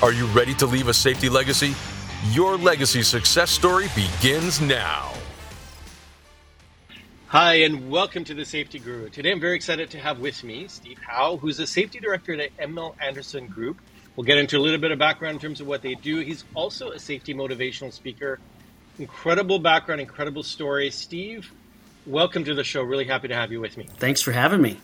Are you ready to leave a safety legacy? Your legacy success story begins now. Hi, and welcome to the Safety Guru. Today I'm very excited to have with me Steve Howe, who's a safety director at Emil Anderson Group. We'll get into a little bit of background in terms of what they do. He's also a safety motivational speaker. Incredible background, incredible story. Steve, welcome to the show. Really happy to have you with me. Thanks for having me.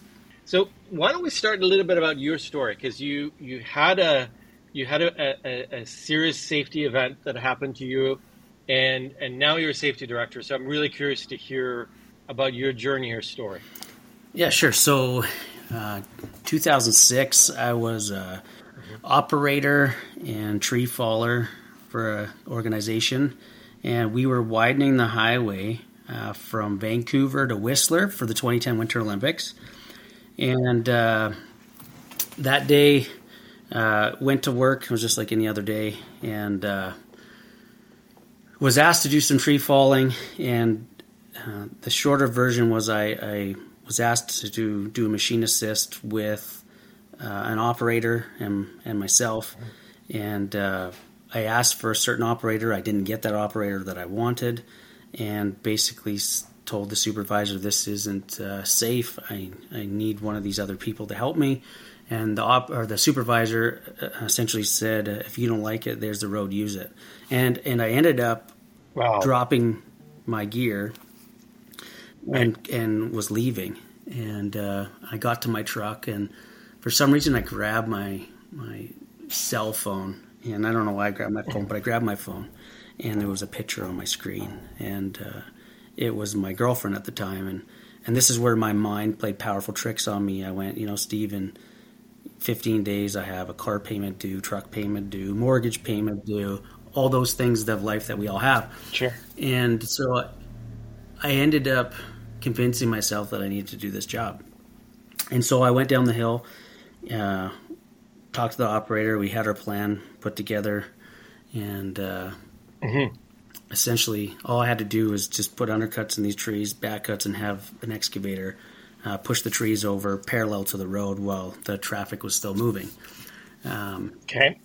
So, why don't we start a little bit about your story? Because you you had a you had a, a, a, serious safety event that happened to you, and and now you're a safety director. So I'm really curious to hear about your journey or story. Yeah, sure. So, uh, 2006, I was a operator and tree faller for an organization, and we were widening the highway uh, from Vancouver to Whistler for the 2010 Winter Olympics, and uh, that day uh, went to work. It was just like any other day, and uh, was asked to do some tree falling. And uh, the shorter version was I, I, was asked to do do a machine assist with uh, an operator and and myself. And uh, I asked for a certain operator. I didn't get that operator that I wanted, and basically told the supervisor this isn't uh, safe. I I need one of these other people to help me and the op or the supervisor uh, essentially said, "If you don't like it, there's the road. Use it." And and I ended up wow. dropping my gear and and was leaving. And uh, I got to my truck, and for some reason, I grabbed my my cell phone, and I don't know why I grabbed my phone, but I grabbed my phone, and there was a picture on my screen, and uh, it was my girlfriend at the time, and and this is where my mind played powerful tricks on me. I went, you know, Steven 15 days, I have a car payment due, truck payment due, mortgage payment due, all those things of life that we all have. Sure. And so I ended up convincing myself that I needed to do this job. And so I went down the hill, uh, talked to the operator. We had our plan put together, and uh, mm-hmm. essentially all I had to do was just put undercuts in these trees, back cuts, and have an excavator uh, push the trees over parallel to the road while the traffic was still moving. Um, okay.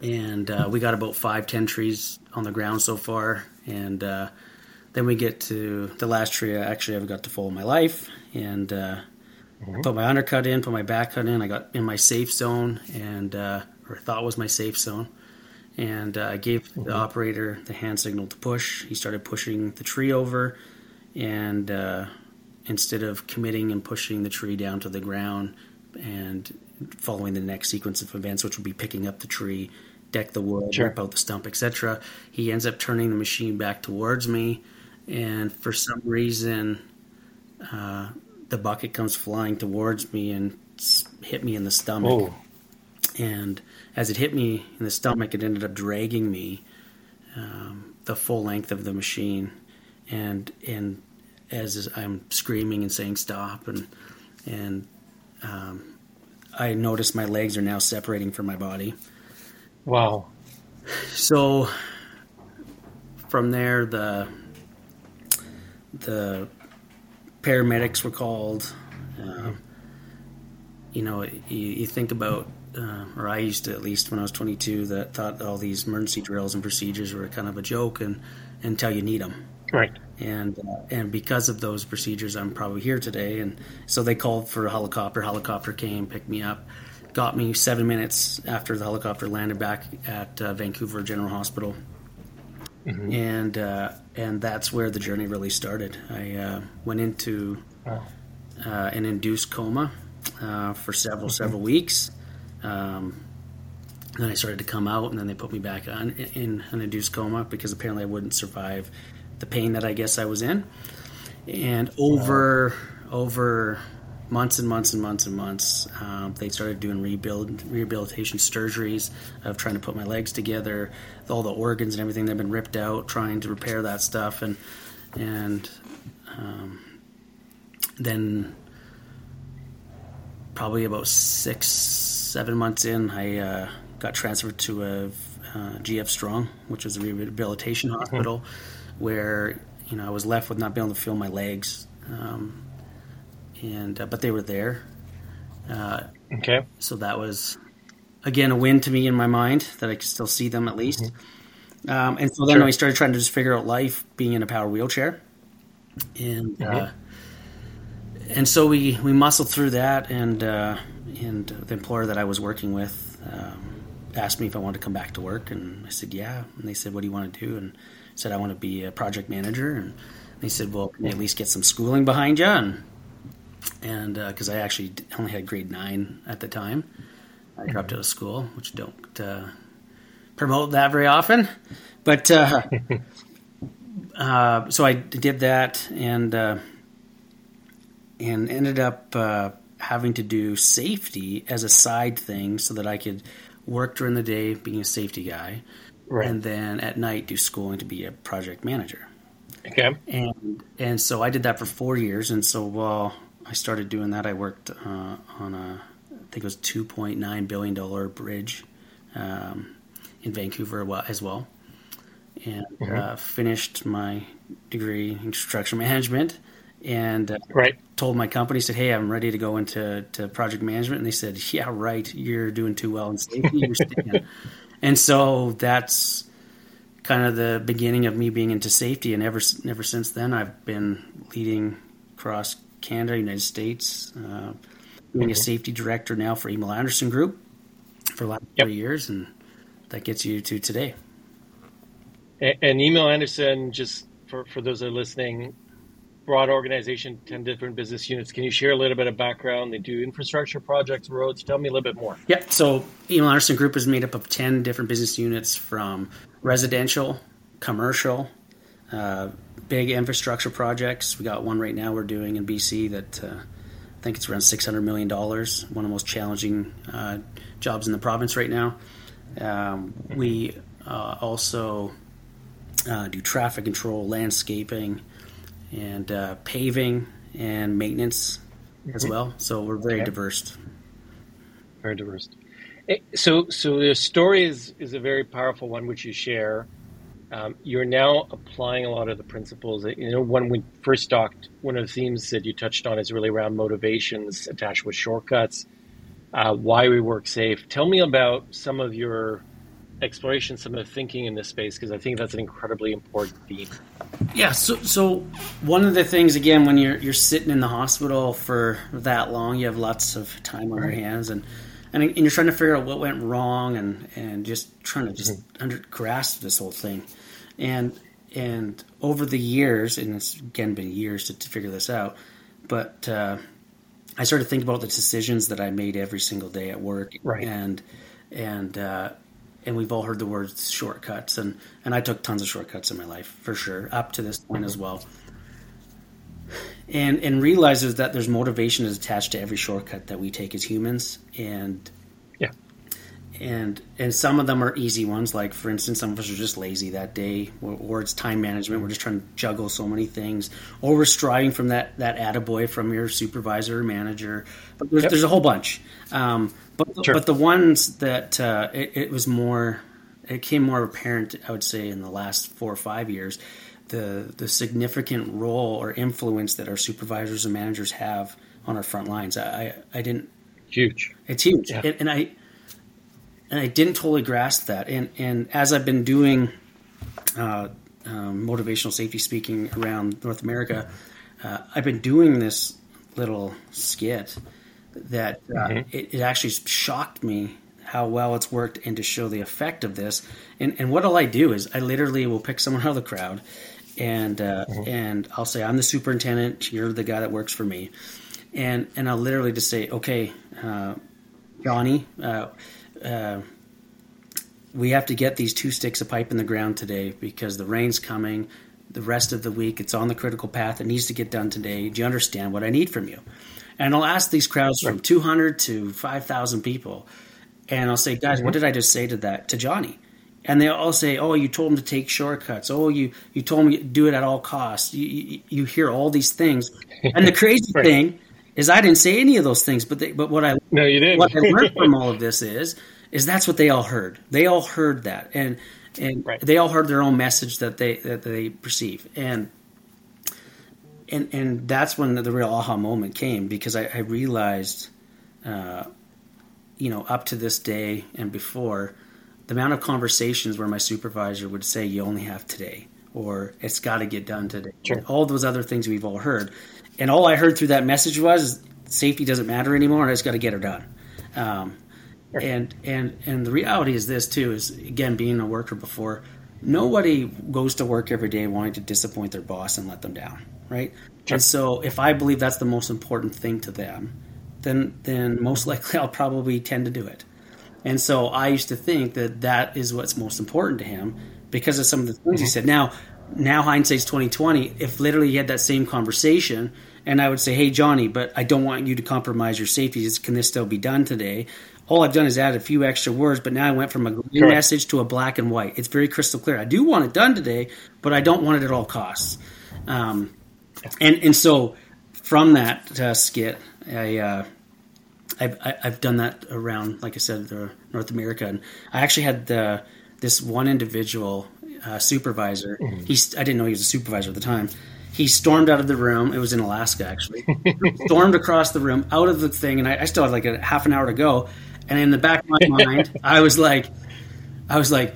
And uh, we got about five, ten trees on the ground so far, and uh, then we get to the last tree I actually ever got to fall in my life, and uh, mm-hmm. put my undercut in, put my back cut in. I got in my safe zone, and uh, or I thought was my safe zone, and uh, I gave mm-hmm. the operator the hand signal to push. He started pushing the tree over, and instead of committing and pushing the tree down to the ground and following the next sequence of events, which would be picking up the tree, deck the wood, sure. rip out the stump, etc. He ends up turning the machine back towards me, and for some reason, uh, the bucket comes flying towards me and hit me in the stomach. Oh. And as it hit me in the stomach, it ended up dragging me um, the full length of the machine, and and as I'm screaming and saying stop, and and um, I notice my legs are now separating from my body. Wow. So from there, the the paramedics were called. Uh, you know, you, you think about, uh, or I used to at least when I was 22, that thought all these emergency drills and procedures were kind of a joke, and until you need them. Right and uh, and because of those procedures, I'm probably here today. And so they called for a helicopter. Helicopter came, picked me up, got me seven minutes after the helicopter landed back at uh, Vancouver General Hospital, mm-hmm. and uh, and that's where the journey really started. I uh, went into uh, an induced coma uh, for several mm-hmm. several weeks. Um, then I started to come out, and then they put me back on in an induced coma because apparently I wouldn't survive the pain that I guess I was in. And over wow. over months and months and months and months. Um, they started doing rebuild rehabilitation surgeries of trying to put my legs together, all the organs and everything that have been ripped out, trying to repair that stuff, and and um, then probably about six seven months in, I uh, got transferred to a uh, GF Strong, which was a rehabilitation mm-hmm. hospital, mm-hmm. Where you know I was left with not being able to feel my legs. Um, and uh, but they were there. Uh, okay. So that was again a win to me in my mind that I could still see them at least. Mm-hmm. Um, and so then sure. I started trying to just figure out life being in a power wheelchair, and uh, mm-hmm. uh, and so we we muscled through that, and uh, and the employer that I was working with. Um, asked me if I wanted to come back to work, and I said yeah. And they said, "What do you want to do?" And said, "I want to be a project manager." And they said, "Well, can you at least get some schooling behind you?" And and because uh, I actually only had grade nine at the time, I dropped out of school, which don't uh, promote that very often. But uh, uh so I did that and uh, and ended up uh, having to do safety as a side thing so that I could work during the day being a safety guy, right. and then at night do schooling to be a project manager. Okay. And and so I did that for four years, and so while I started doing that, I worked uh, on a I think it was two point nine billion dollar bridge um, in Vancouver as well, and mm-hmm. uh, finished my degree in construction management and uh, right. told my company said hey i'm ready to go into to project management and they said yeah right you're doing too well in safety you're staying and so that's kind of the beginning of me being into safety and ever ever since then i've been leading across canada united states uh, being mm-hmm. a safety director now for emil anderson group for the last yep. three years and that gets you to today and, and emil anderson just for, for those that are listening broad organization, 10 different business units. Can you share a little bit of background? They do infrastructure projects, roads. Tell me a little bit more. Yeah. So, Emil Anderson Group is made up of 10 different business units from residential, commercial, uh, big infrastructure projects. We got one right now we're doing in BC that uh, I think it's around $600 million, one of the most challenging uh, jobs in the province right now. Um, we uh, also uh, do traffic control, landscaping, and uh, paving and maintenance mm-hmm. as well. So we're very okay. diverse. Very diverse. Eh, so, so the story is is a very powerful one, which you share. Um, you're now applying a lot of the principles. That, you know, when we first talked, one of the themes that you touched on is really around motivations attached with shortcuts. Uh, why we work safe. Tell me about some of your exploration, some of the thinking in this space, because I think that's an incredibly important theme. Yeah. So, so one of the things again, when you're you're sitting in the hospital for that long, you have lots of time on your hands, and and, and you're trying to figure out what went wrong, and and just trying to just mm-hmm. under grasp this whole thing, and and over the years, and it's again been years to, to figure this out, but. Uh, I started thinking about the decisions that I made every single day at work, right. and and uh, and we've all heard the words shortcuts and and I took tons of shortcuts in my life for sure up to this point as well. And and realizes that there's motivation is attached to every shortcut that we take as humans and and and some of them are easy ones like for instance some of us are just lazy that day or, or it's time management we're just trying to juggle so many things or we're striving from that that attaboy from your supervisor or manager but there's, yep. there's a whole bunch um, but sure. but the ones that uh, it, it, was more, it came more apparent, I would say, in the last four or five years, the the significant role or influence that our supervisors and managers have on our front lines. I I, didn't huge. It's huge, yeah. and, and I and I didn't totally grasp that. And and as I've been doing uh, um, motivational safety speaking around North America, uh, I've been doing this little skit that uh, mm-hmm. it, it, actually shocked me how well it's worked and to show the effect of this. And, and what all I do is I literally will pick someone out of the crowd and uh, mm-hmm. and I'll say I'm the superintendent. You're the guy that works for me, and and I'll literally just say, okay, uh, Johnny, uh, we have to get these two sticks of pipe in the ground today because the rain's coming. the rest of the week. It's on the critical path. It needs to get done today. Do you understand what I need from you? And I'll ask these crowds from 200 to 5,000 people, and I'll say, guys, mm-hmm. what did I just say to that to Johnny? And they all say, "Oh, you told him to take shortcuts. Oh, you you told me to do it at all costs." You, you, you hear all these things, and the crazy right. thing is, I didn't say any of those things. But they, but what I no, you didn't. what I learned from all of this is is that's what they all heard. They all heard that, and and right. they all heard their own message that they that they perceive, and and and that's when the real aha moment came because I, I realized, uh, you know, up to this day and before, the amount of conversations where my supervisor would say, "You only have today," or "It's got to get done today." Sure. All those other things we've all heard, and all I heard through that message was, "Safety doesn't matter anymore, and I just got to get her done." Um. And and and the reality is this too is again being a worker before nobody goes to work every day wanting to disappoint their boss and let them down right? Sure. And so if I believe that's the most important thing to them, then then most likely I'll probably tend to do it. And so I used to think that that is what's most important to him because of some of the things mm-hmm. he said. Now, now hindsight's twenty twenty. If literally he had that same conversation, and I would say, "Hey, Johnny, but I don't want you to compromise your safety. Can this still be done today?" All I've done is add a few extra words, but now I went from a green Correct. message to a black and white. It's very crystal clear. I do want it done today, but I don't want it at all costs. Um, and and so from that uh, skit, I, uh, I've I've done that around, like I said, North America, and I actually had the, this one individual uh, supervisor. Mm-hmm. He's I didn't know he was a supervisor at the time. He stormed out of the room. It was in Alaska, actually. stormed across the room, out of the thing, and I, I still had like a half an hour to go. And in the back of my mind, I was like, I was like,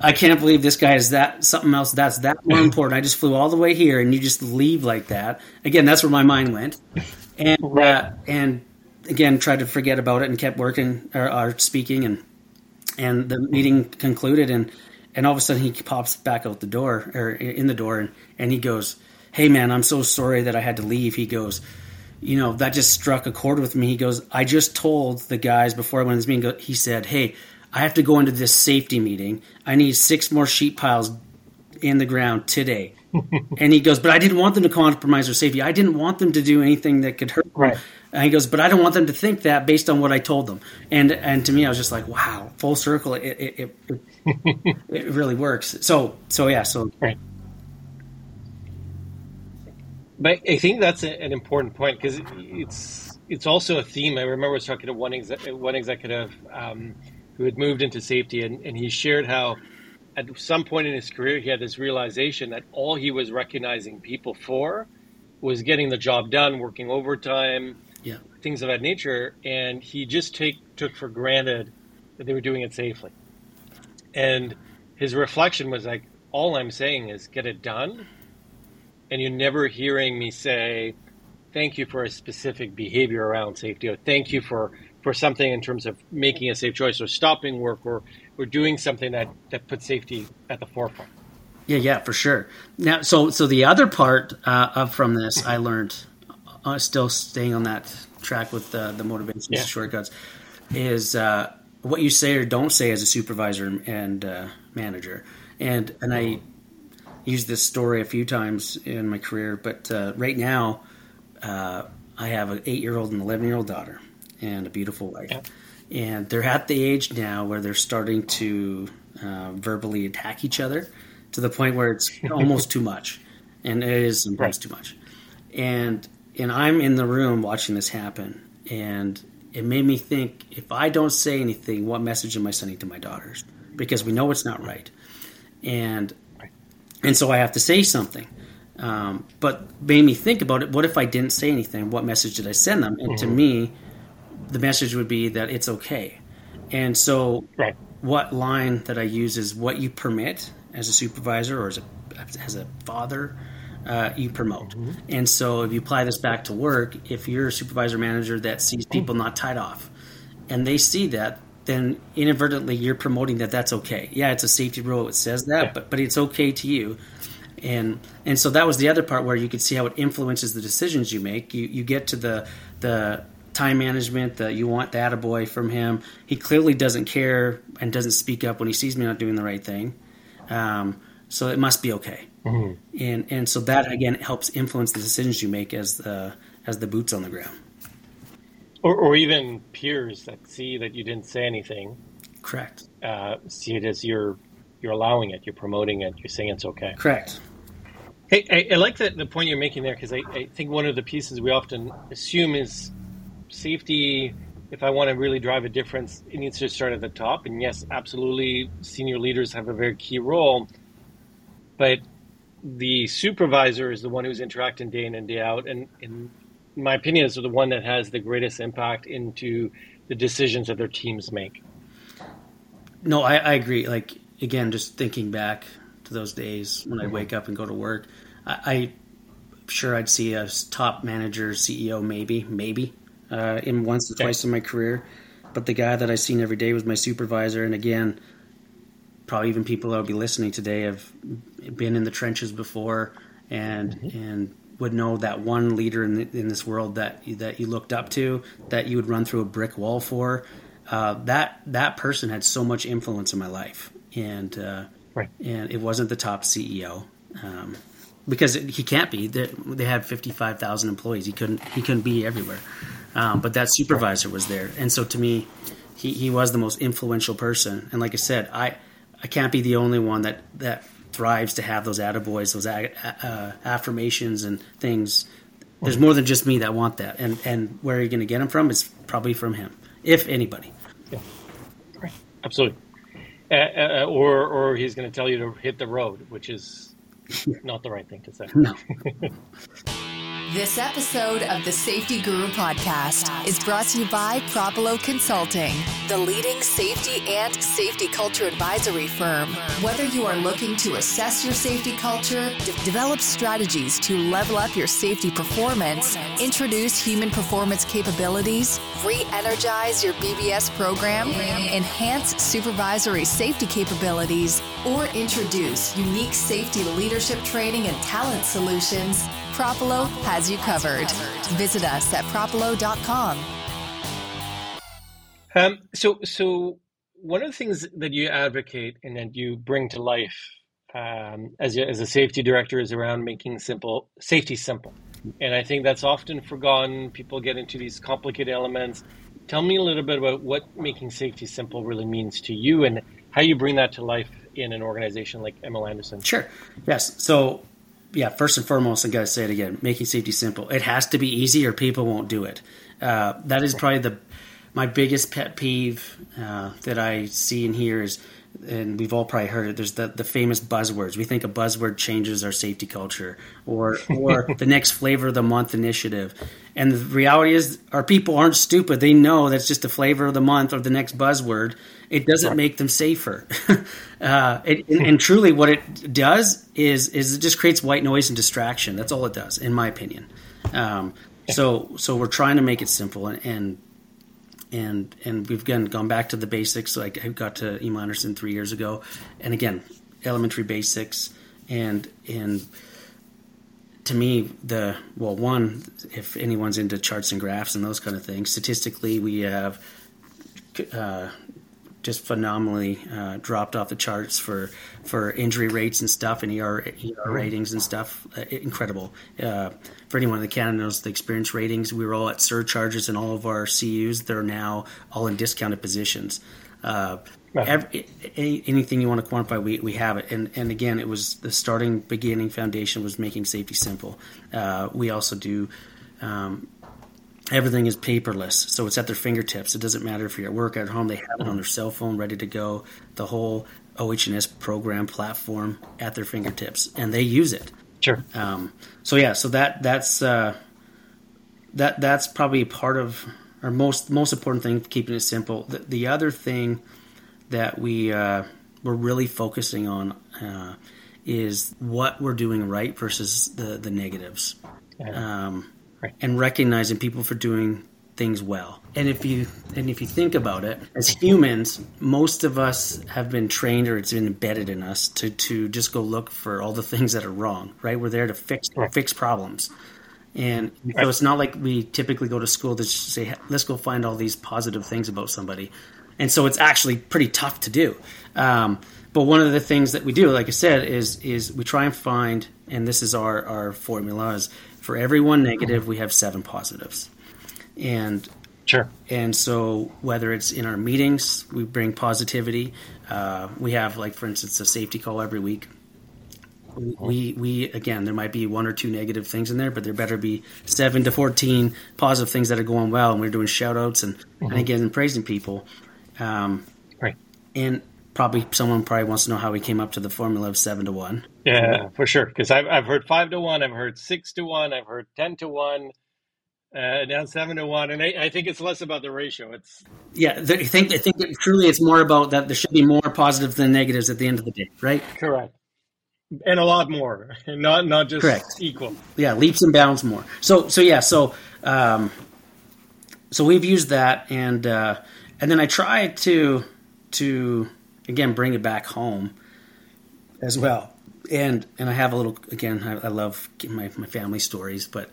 I can't believe this guy is that something else that's that more important. I just flew all the way here, and you just leave like that. Again, that's where my mind went, and uh, and again tried to forget about it and kept working or, or, speaking, and and the meeting concluded, and and all of a sudden he pops back out the door or in the door, and and he goes, "Hey man, I'm so sorry that I had to leave." He goes. You know that just struck a chord with me. He goes, "I just told the guys before I went to this meeting." He said, "Hey, I have to go into this safety meeting. I need six more sheet piles in the ground today. and he goes, but I didn't want them to compromise their safety. I didn't want them to do anything that could hurt. Right. And he goes, but I don't want them to think that based on what I told them. And and to me, I was just like, wow, full circle. It it it, it, really works. So so yeah. So right. But I think that's an important point because it's it's also a theme. I remember I was talking to one one executive. Um, who had moved into safety, and, and he shared how at some point in his career he had this realization that all he was recognizing people for was getting the job done, working overtime, yeah. things of that nature, and he just take took for granted that they were doing it safely. And his reflection was like, all I'm saying is get it done. And you're never hearing me say, thank you for a specific behavior around safety, or thank you for for something in terms of making a safe choice or stopping work or, or doing something that, that puts safety at the forefront. Yeah, yeah, for sure. Now, so so the other part uh, of from this, I learned, uh, still staying on that track with the the motivation yeah. shortcuts, is uh, what you say or don't say as a supervisor and uh, manager. And and I used this story a few times in my career, but uh, right now, uh, I have an eight year old and eleven year old daughter and a beautiful wife. Yeah. And they're at the age now where they're starting to uh, verbally attack each other to the point where it's almost too much, and it is sometimes right. too much. And and I'm in the room watching this happen, and it made me think: if I don't say anything, what message am I sending to my daughters? Because we know it's not right, and and so I have to say something. Um, but made me think about it. What if I didn't say anything? What message did I send them? And mm-hmm. to me, the message would be that it's okay. And so, right. what line that I use is what you permit as a supervisor or as a as a father, uh, you promote. Mm-hmm. And so, if you apply this back to work, if you're a supervisor manager that sees people not tied off, and they see that, then inadvertently you're promoting that that's okay. Yeah, it's a safety rule; it says that, yeah. but but it's okay to you. And and so that was the other part where you could see how it influences the decisions you make. You you get to the the time management that you want that a boy from him. He clearly doesn't care and doesn't speak up when he sees me not doing the right thing. Um, so it must be okay. mm-hmm. and and so that again helps influence the decisions you make as the as the boots on the ground, or, or even peers that see that you didn't say anything. Correct. Uh, see it as you're you're allowing it, you're promoting it, you're saying it's okay. Correct. Hey, I, I like the, the point you're making there because I, I think one of the pieces we often assume is safety if I want to really drive a difference, it needs to start at the top. And yes, absolutely, senior leaders have a very key role. But the supervisor is the one who's interacting day in and day out. And in my opinion, is the one that has the greatest impact into the decisions that their teams make. No, I, I agree. Like, again, just thinking back to those days when I wake up and go to work, I, I sure I'd see a top manager, CEO, maybe, maybe uh, in once or twice in my career. But the guy that I seen every day was my supervisor, and again, probably even people that will be listening today have been in the trenches before and mm-hmm. and would know that one leader in, the, in this world that that you looked up to, that you would run through a brick wall for. Uh, that that person had so much influence in my life, and uh, right. and it wasn't the top CEO. Um, because he can't be. They, they had fifty five thousand employees. He couldn't. He couldn't be everywhere. Um, but that supervisor was there, and so to me, he, he was the most influential person. And like I said, I I can't be the only one that that thrives to have those attaboys, those a, uh, affirmations and things. There's more than just me that want that, and and where are you going to get them from? Is probably from him, if anybody. Yeah, right. absolutely. Uh, uh, or or he's going to tell you to hit the road, which is not the right thing to say. No. This episode of the Safety Guru podcast is brought to you by Propulo Consulting, the leading safety and safety culture advisory firm. Whether you are looking to assess your safety culture, de- develop strategies to level up your safety performance, introduce human performance capabilities, re energize your BBS program, enhance supervisory safety capabilities, or introduce unique safety leadership training and talent solutions, Propulo has you covered. Visit us at propulo.com. Um, so, so one of the things that you advocate and that you bring to life um, as, a, as a safety director is around making simple safety simple. And I think that's often forgotten. People get into these complicated elements. Tell me a little bit about what making safety simple really means to you and how you bring that to life in an organization like Emil Anderson. Sure. Yes. So yeah, first and foremost, I got to say it again: making safety simple. It has to be easy, or people won't do it. Uh, that is probably the my biggest pet peeve uh, that I see and hear is, and we've all probably heard it. There's the the famous buzzwords. We think a buzzword changes our safety culture, or or the next flavor of the month initiative. And the reality is, our people aren't stupid. They know that's just the flavor of the month or the next buzzword. It doesn't make them safer. uh, it, and, and, truly, what it does is is it just creates white noise and distraction. That's all it does, in my opinion. Um, so so we're trying to make it simple and. and and and we've again gone back to the basics. Like I got to Emil Anderson three years ago, and again, elementary basics, and and to me, the well, one, if anyone's into charts and graphs and those kind of things, statistically, we have uh, just phenomenally uh, dropped off the charts for for injury rates and stuff and ER, ER ratings and stuff. Uh, incredible. Uh, for anyone in the Canada knows the experience ratings, we were all at surcharges in all of our CUs. They're now all in discounted positions. Uh, Every, anything you want to quantify, we, we have it. And and again, it was the starting beginning foundation was making safety simple. Uh, we also do. Um, everything is paperless, so it's at their fingertips. It doesn't matter if you're at work, at home. They have it on their cell phone, ready to go. The whole OH&S program platform at their fingertips, and they use it. Sure. Um, so yeah, so that that's uh, that that's probably part of our most most important thing, keeping it simple. The, the other thing that we uh, we're really focusing on uh, is what we're doing right versus the the negatives, um, right. and recognizing people for doing things well. And if you and if you think about it, as humans, most of us have been trained or it's been embedded in us to to just go look for all the things that are wrong. Right? We're there to fix right. fix problems. And so it's not like we typically go to school to say, let's go find all these positive things about somebody and so it's actually pretty tough to do. Um, but one of the things that we do, like I said, is is we try and find, and this is our our formula is for every one negative, we have seven positives, and Sure. and so whether it's in our meetings, we bring positivity. Uh, we have, like for instance, a safety call every week. We, we again, there might be one or two negative things in there, but there better be seven to fourteen positive things that are going well, and we're doing shout outs and, and again praising people. Um, Right. and probably someone probably wants to know how we came up to the formula of seven to one. Yeah, for sure. Because I've, I've heard five to one, I've heard six to one, I've heard 10 to one, uh, now seven to one. And I, I think it's less about the ratio. It's Yeah, I think I think that truly it's more about that there should be more positives than negatives at the end of the day, right? correct. And a lot more, not not just Correct. equal. yeah, leaps and bounds more. So so yeah, so um, so we've used that, and uh, and then I try to to again bring it back home as well, and and I have a little again. I, I love my my family stories, but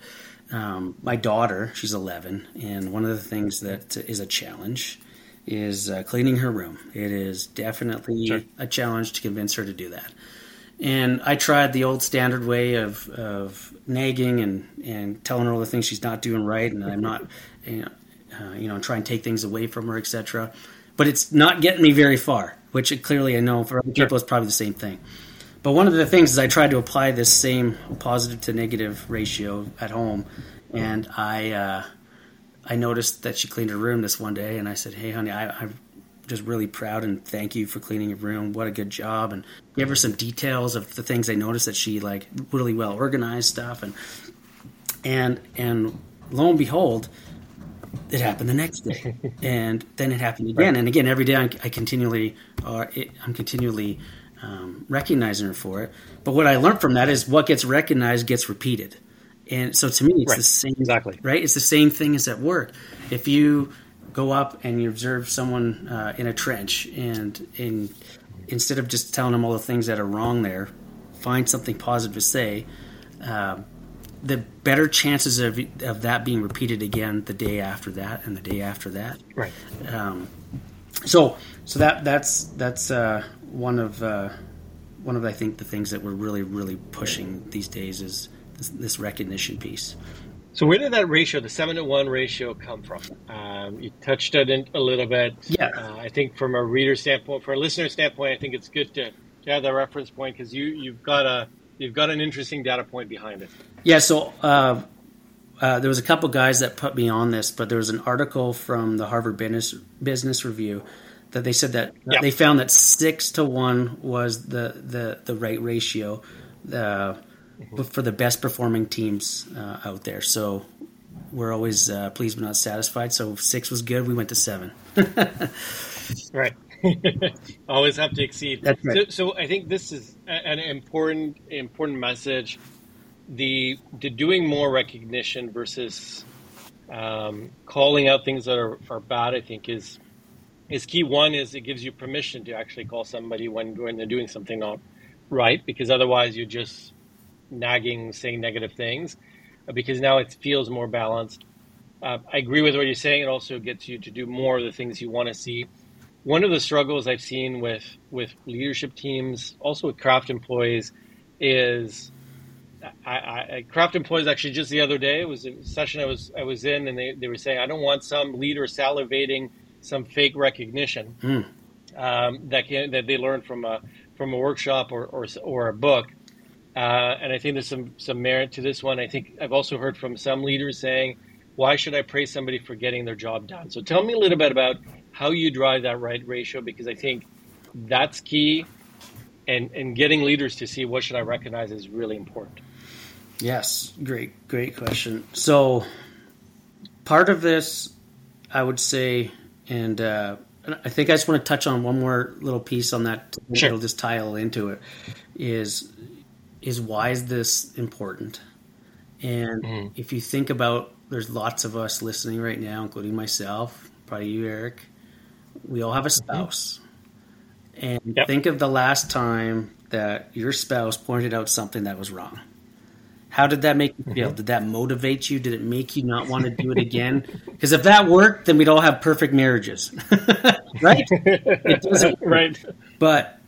um, my daughter, she's eleven, and one of the things that is a challenge is uh, cleaning her room. It is definitely Sure. a challenge to convince her to do that. And I tried the old standard way of, of nagging and, and telling her all the things she's not doing right, and I'm not, you know, uh, you know, try and take things away from her, etc. But it's not getting me very far, which clearly I know for other people it's probably the same thing. But one of the things is I tried to apply this same positive to negative ratio at home, and I uh, I noticed that she cleaned her room this one day, and I said, "Hey, honey, I, I'm just really proud and thank you for cleaning your room. What a good job!" And give her some details of the things I noticed that she like really well organized stuff, and and and lo and behold, it happened the next day, and then it happened again, and again every day. I, I continually, uh, it, I'm continually um, recognizing her for it. But what I learned from that is what gets recognized gets repeated, and so to me, it's Right. the same Exactly. right? It's the same thing as at work. If you go up and you observe someone uh, in a trench, and in instead of just telling them all the things that are wrong there, find something positive to say. Um, the better chances of of that being repeated again the day after that and the day after that. Right. Um, so so that that's that's uh, one of uh, one of I think the things that we're really really pushing these days is this, this recognition piece. So where did that ratio, the seven to one ratio, come from? Um, you touched on it a little bit. Yeah. Uh, I think from a reader standpoint, from a listener standpoint, I think it's good to, to have that reference point because you you've got a you've got an interesting data point behind it. Yeah, so uh, uh, there was a couple guys that put me on this, but there was an article from the Harvard Business Business Review that they said that Yeah. they found that six to one was the the, the right ratio uh, for the best performing teams uh, out there. So we're always uh, pleased but not satisfied. So six was good. We went to seven. Right. Always have to exceed. That's right. So, so I think this is an important important message. The the doing more recognition versus um, calling out things that are, are bad. I think is is key. One is it gives you permission to actually call somebody when when they're doing something not right, because otherwise you're just nagging, saying negative things. Because now it feels more balanced. Uh, I agree with what you're saying. It also gets you to do more of the things you want to see one of the struggles I've seen with with leadership teams, also with craft employees, is I, I, craft employees. Actually, just the other day, it was a session I was I was in, and they, they were saying, I don't want some leader salivating some fake recognition um, that can that they learned from a from a workshop or or, or a book. Uh, and I think there's some some merit to this one. I think I've also heard from some leaders saying, "Why should I praise somebody for getting their job done?" So tell me a little bit about how you drive that right ratio, because I think that's key, and and getting leaders to see what should I recognize is really important. Yes, great, great question. So, part of this, I would say, and uh, I think I just want to touch on one more little piece on that. Sure. It'll just tie into it. Is is why is this important? And if you think about, there's lots of us listening right now, including myself, probably you, Eric. We all have a mm-hmm. spouse, and Yep. think of the last time that your spouse pointed out something that was wrong. How did that make you feel? Mm-hmm. Did that motivate you? Did it make you not want to do it again? Because if that worked, then we'd all have perfect marriages, right? It doesn't, right. but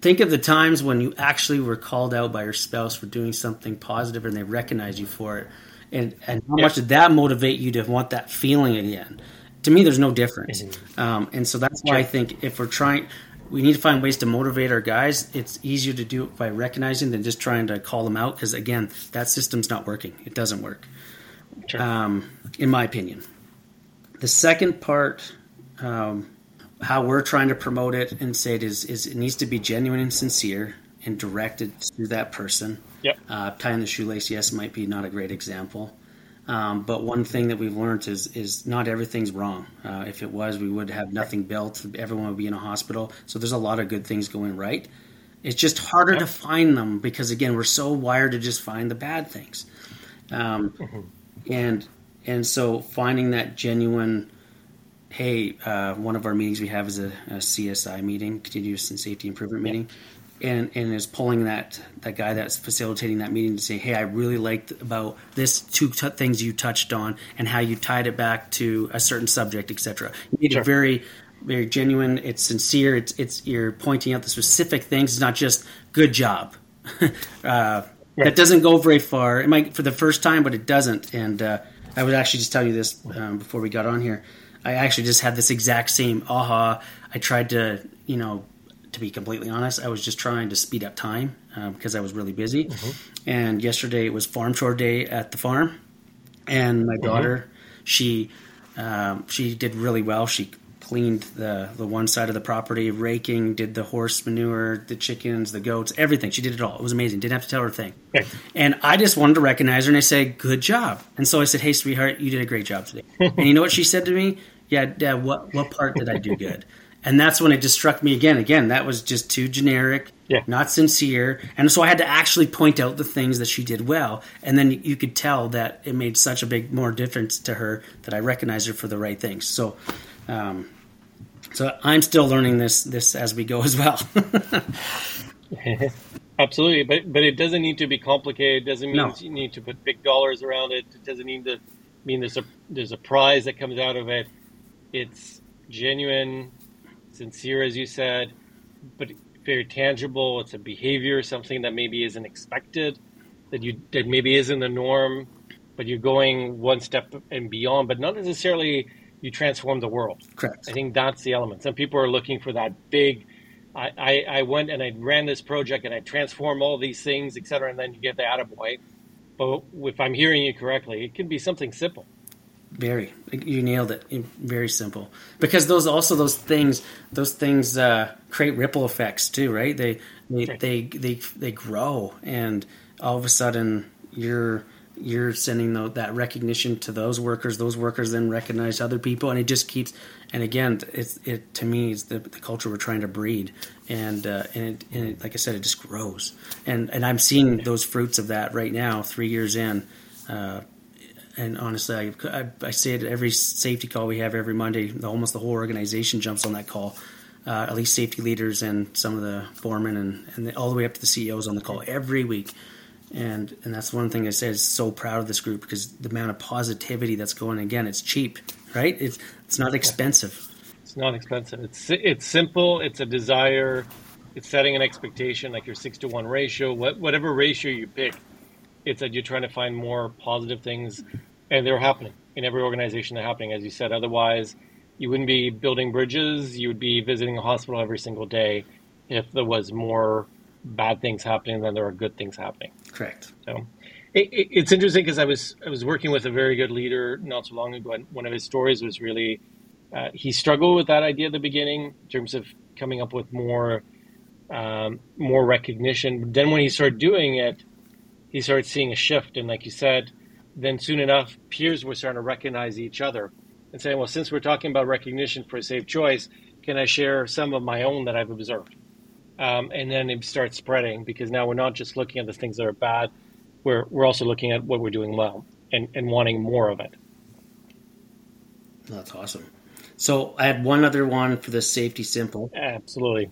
think of the times when you actually were called out by your spouse for doing something positive and they recognize you for it and and how much did that motivate you to want that feeling again to me there's no difference mm-hmm. um, and so that's why sure. i think if we're trying we need to find ways to motivate our guys it's easier to do it by recognizing than just trying to call them out because again that system's not working it doesn't work sure. um, in my opinion the second part um, how we're trying to promote it and say it is, is it needs to be genuine and sincere and directed to that person. Yep. Uh, tying the shoelace, yes, might be not a great example. Um, but one thing that we've learned is is not everything's wrong. Uh, if it was, we would have nothing built. Everyone would be in a hospital. So there's a lot of good things going right. It's just harder yep. to find them because again, we're so wired to just find the bad things. Um, mm-hmm. And and so finding that genuine hey, uh, one of our meetings we have is a, a, CSI meeting, continuous and safety improvement meeting, and and is pulling that that guy that's facilitating that meeting to say, hey, I really liked about this two t- things you touched on and how you tied it back to a certain subject, etc. You made sure. it very very genuine. It's sincere. It's it's you're pointing out the specific things. It's not just good job. uh, That doesn't go very far. It might for the first time, but it doesn't. And uh, I was actually just telling you this um, before we got on here. I actually just had this exact same aha. I tried to, you know, to be completely honest, I was just trying to speed up time uh, because I was really busy. Mm-hmm. And yesterday it was farm chore day at the farm, and my mm-hmm. daughter, she um, she did really well. She cleaned the the one side of the property, raking, did the horse manure, the chickens, the goats, everything. She did it all. It was amazing. Didn't have to tell her a thing. And I just wanted to recognize her and I said, "Good job." And so I said, "Hey, sweetheart, you did a great job today." and you know what she said to me? Yeah, Dad, what what part did I do good? And that's when it just struck me again. Again, that was just too generic, yeah. not sincere. And so I had to actually point out the things that she did well. And then you could tell that it made such a big more difference to her that I recognized her for the right things. So um, so I'm still learning this this as we go as well. Absolutely, but but it doesn't need to be complicated. It doesn't mean no. you need to put big dollars around it. It doesn't need to mean there's a there's a prize that comes out of it. It's genuine, sincere, as you said, but very tangible. It's a behavior, something that maybe isn't expected, that you that maybe isn't the norm, but you're going one step and beyond, but not necessarily you transform the world. Correct. I think that's the element. Some people are looking for that big. I, I, I went and I ran this project and I transform all these things, et cetera, and then you get the attaboy. But if I'm hearing you correctly, it can be something simple. Very, you nailed it. Very simple. Because those also those things, those things uh, create ripple effects too, right? They they, right. they they they grow, and all of a sudden you're you're sending the, that recognition to those workers. Those workers then recognize other people, and it just keeps. And again, it's it to me is the, the culture we're trying to breed, and uh, and, it, and it, like I said, it just grows. And and I'm seeing those fruits of that right now, three years in. Uh, and honestly, I, I, I, say it every safety call we have every Monday. Almost the whole organization jumps on that call. Uh, at least safety leaders and some of the foremen and, and the, all the way up to the CEOs on the call every week. And and that's one thing I say is so proud of this group because the amount of positivity that's going again it's cheap right? It's it's not expensive. It's not expensive. It's it's simple. It's a desire. It's setting an expectation like your six to one ratio what, whatever ratio you pick. It's that you're trying to find more positive things and they're happening in every organization they're happening as you said otherwise you wouldn't be building bridges you would be visiting a hospital every single day if there was more bad things happening than there are good things happening. Correct. So it, it, it's interesting because I was I was working with a very good leader not so long ago, and one of his stories was really uh, he struggled with that idea at the beginning in terms of coming up with more um, more recognition. Then when he started doing it, he started seeing a shift, and like you said, then soon enough, peers were starting to recognize each other and saying, "Well, since we're talking about recognition for a safe choice, can I share some of my own that I've observed?" um, and then it starts spreading because now we're not just looking at the things that are bad, we're we're also looking at what we're doing well and, and wanting more of it. That's awesome. So I had one other one for the safety simple. Absolutely.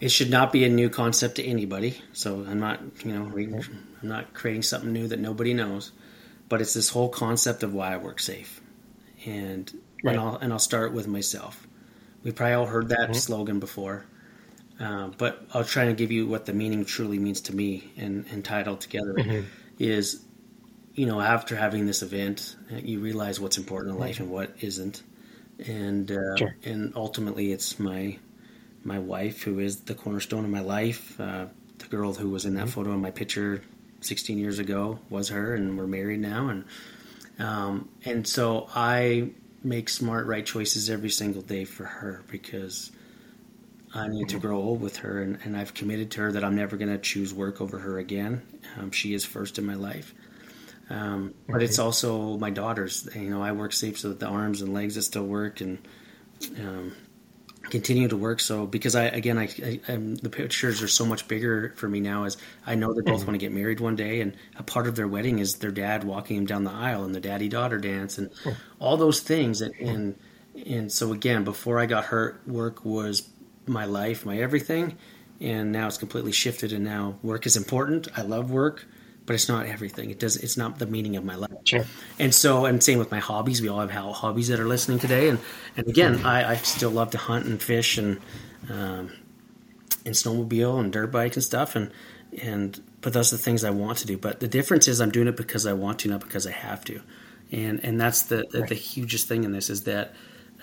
It should not be a new concept to anybody. So I'm not, you know, I'm not creating something new that nobody knows. But it's this whole concept of why I work safe, and right. and I'll and I'll start with myself. We probably all heard that mm-hmm. slogan before. Uh, but I'll try to give you what the meaning truly means to me and, and tie it all together. Mm-hmm. Is you know after having this event, you realize what's important in life and what isn't, and uh, sure. and ultimately it's my my wife who is the cornerstone of my life. Uh, the girl who was in that mm-hmm. photo in my picture 16 years ago was her, and we're married now, and um, and so I make smart, right choices every single day for her because I need to grow old with her, and, and I've committed to her that I'm never going to choose work over her again. Um, she is first in my life. Um, but it's also my daughter's. You know, I work safe so that the arms and legs that still work and um, continue to work. So because I again, I, I the pictures are so much bigger for me now. As I know they both mm-hmm. want to get married one day, and a part of their wedding is their dad walking him down the aisle and the daddy daughter dance and mm. all those things. And, and and so again, before I got hurt, work was my life, my everything, and now it's completely shifted. And now work is important. I love work, but it's not everything. It does. It's not the meaning of my life. Sure. And so, and same with my hobbies. We all have hobbies that are listening today. And and again, I, I still love to hunt and fish and um, and snowmobile and dirt bike and stuff. And and but those are the things I want to do. But the difference is I'm doing it because I want to, not because I have to. And and that's the the, the hugest thing in this is that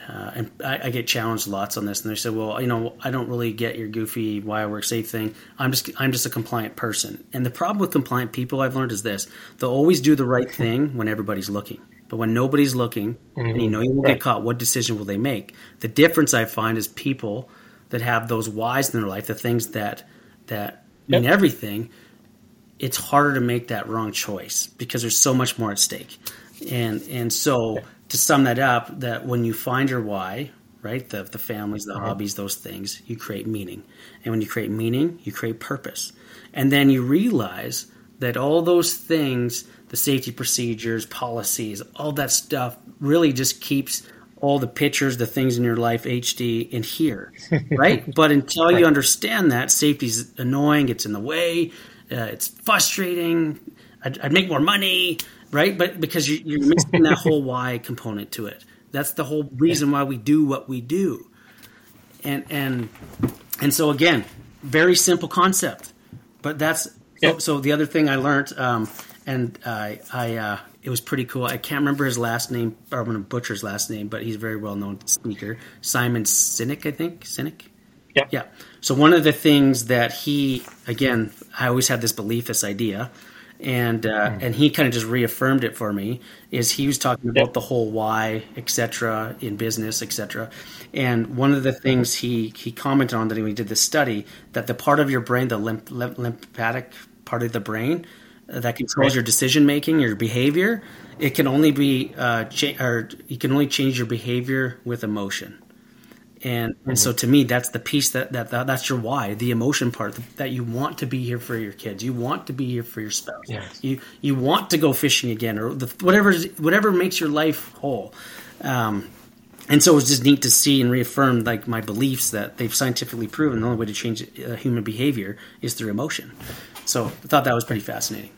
uh, and I, I, get challenged lots on this, and they say, "Well, you know, I don't really get your goofy why I work safe thing. I'm just I'm just a compliant person." And the problem with compliant people I've learned is this: they'll always do the right thing when everybody's looking, but when nobody's looking, mm-hmm. and you know you won't right. get caught, what decision will they make? The difference I find is people that have those whys in their life, the things that that yep. mean everything. It's harder to make that wrong choice because there's so much more at stake, and and so to sum that up, that when you find your why, right, the, the families, the uh-huh. hobbies, those things, you create meaning. And when you create meaning, you create purpose. And then you realize that all those things, the safety procedures, policies, all that stuff really just keeps all the pictures, the things in your life HD in here, right? but until right. you understand that, safety's annoying, it's in the way, uh, it's frustrating, I'd, I'd, make more money, right? But because you, are missing that whole why component to it. That's the whole reason why we do what we do. And and and so again, very simple concept, but that's so, so the other thing I learned, um, and I I uh, it was pretty cool. I can't remember his last name, or I'm going to butcher his last name, but he's a very well known speaker, Simon Sinek, I think. Sinek. Yeah. Yeah. So one of the things that he, again, I always had this belief, this idea and uh, mm. and he kind of just reaffirmed it for me. Is he was talking about the whole why, etc., in business, etc. And one of the things he he commented on that when he did this study that the part of your brain, the lymph, lymphatic part of the brain uh, that controls right. your decision making, your behavior, it can only be uh, cha- or you can only change your behavior with emotion and and mm-hmm. so to me that's the piece that, that, that that's your why the emotion part that you want to be here for your kids. You want to be here for your spouse. Yes. you you want to go fishing again or the, whatever whatever makes your life whole. Um, and so it was just neat to see and reaffirm like my beliefs that they've scientifically proven the only way to change uh, human behavior is through emotion. So i thought that was pretty fascinating.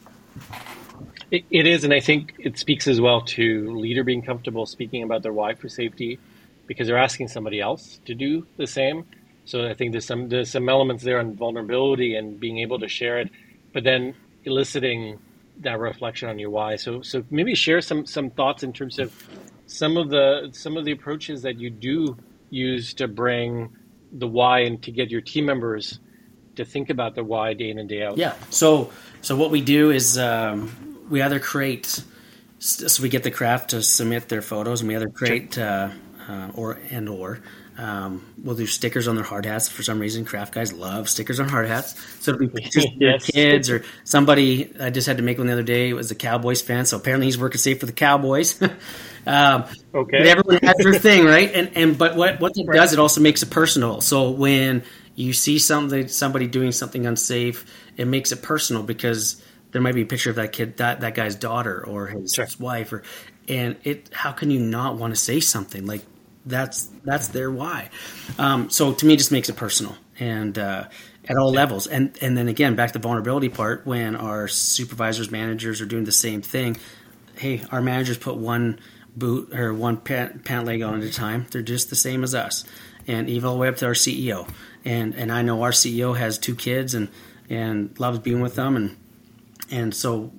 It, it is and i think it speaks as well to leader being comfortable speaking about their why for safety because they're asking somebody else to do the same. So I think there's some there's some elements there on vulnerability and being able to share it, but then eliciting that reflection on your why. So so maybe share some some thoughts in terms of some of the some of the approaches that you do use to bring the why and to get your team members to think about the why day in and day out. Yeah. So so what we do is um, we either create so we get the craft to submit their photos, and we either create uh, uh, or and or um, we'll do stickers on their hard hats. For some reason, craft guys love stickers on hard hats. So it'll be pictures yes. kids or somebody. I just had to make one the other day. It was a Cowboys fan, so apparently he's working safe for the Cowboys. um, okay, but everyone has their thing, right? And and but what what it right. does, it also makes it personal. So when you see something, somebody doing something unsafe, it makes it personal because there might be a picture of that kid, that that guy's daughter or his sure. wife, or and it. How can you not want to say something like? That's that's their why. Um, so to me, it just makes it personal and uh, at all levels. And and then again, back to the vulnerability part when our supervisors, managers are doing the same thing. Hey, our managers put one boot or one pant, pant leg on at a time. They're just the same as us. and even all the way up to our CEO. And and I know our CEO has two kids and and loves being with them and and so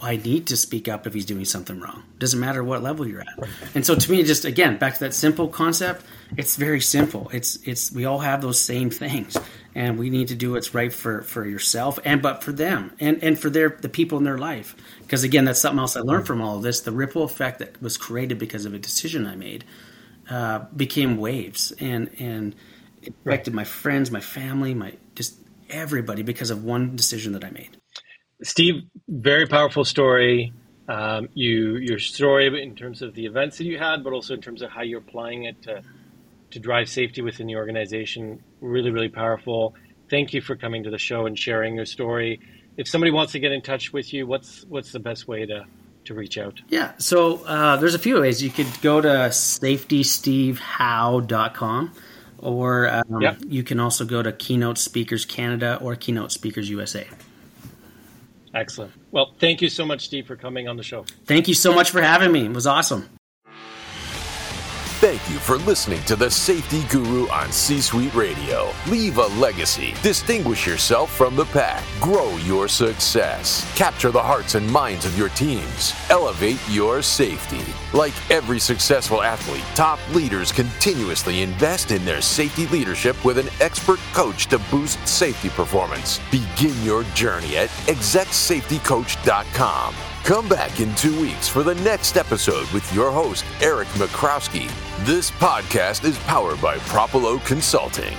I need to speak up if he's doing something wrong. Doesn't matter what level you're at. And so to me, just again back to that simple concept. It's very simple. It's it's we all have those same things, and we need to do what's right for for yourself and but for them and and for their the people in their life. Because again, that's something else I learned from all of this. The ripple effect that was created because of a decision I made uh, became waves, and and it affected my friends, my family, my just everybody because of one decision that I made. Steve, very powerful story. Um, you your story in terms of the events that you had, but also in terms of how you're applying it to to drive safety within the organization. Really, really powerful. Thank you for coming to the show and sharing your story. If somebody wants to get in touch with you, what's what's the best way to to reach out? Yeah, so uh, there's a few ways. You could go to safetystevehowe.com or um, yep. you can also go to Keynote Speakers Canada or Keynote Speakers USA. Excellent. Well, thank you so much, Steve, for coming on the show. Thank you so much for having me. It was awesome. Thank you for listening to the Safety Guru on C Suite Radio. Leave a legacy. Distinguish yourself from the pack. Grow your success. Capture the hearts and minds of your teams. Elevate your safety. Like every successful athlete, top leaders continuously invest in their safety leadership with an expert coach to boost safety performance. Begin your journey at execsafetycoach.com. Come back in two weeks for the next episode with your host, Eric Michrowski. This podcast is powered by Propulo Consulting.